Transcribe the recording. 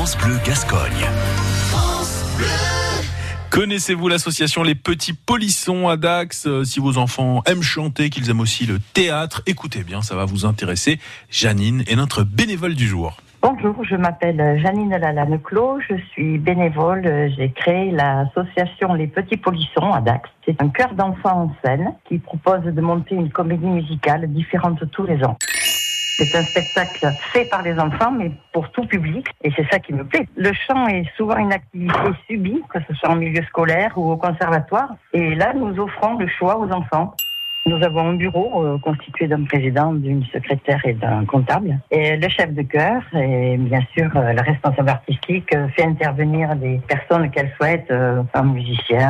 France Bleu Gascogne. Connaissez-vous l'association Les Petits Polissons à Dax? Euh, Si vos enfants aiment chanter, qu'ils aiment aussi le théâtre, écoutez bien, ça va vous intéresser. Janine est notre bénévole du jour. Bonjour, je m'appelle Janine Lalanne-Clos, je suis bénévole. J'ai créé l'association Les Petits Polissons à Dax. C'est un chœur d'enfants en scène qui propose de monter une comédie musicale différente tous les ans. C'est un spectacle fait par les enfants, mais pour tout public, et c'est ça qui me plaît. Le chant est souvent une activité subie, que ce soit en milieu scolaire ou au conservatoire, et là, nous offrons le choix aux enfants. Nous avons un bureau euh, constitué d'un président, d'une secrétaire et d'un comptable. Et le chef de chœur et bien sûr euh, le responsable artistique euh, fait intervenir des personnes qu'elle souhaite, un musicien,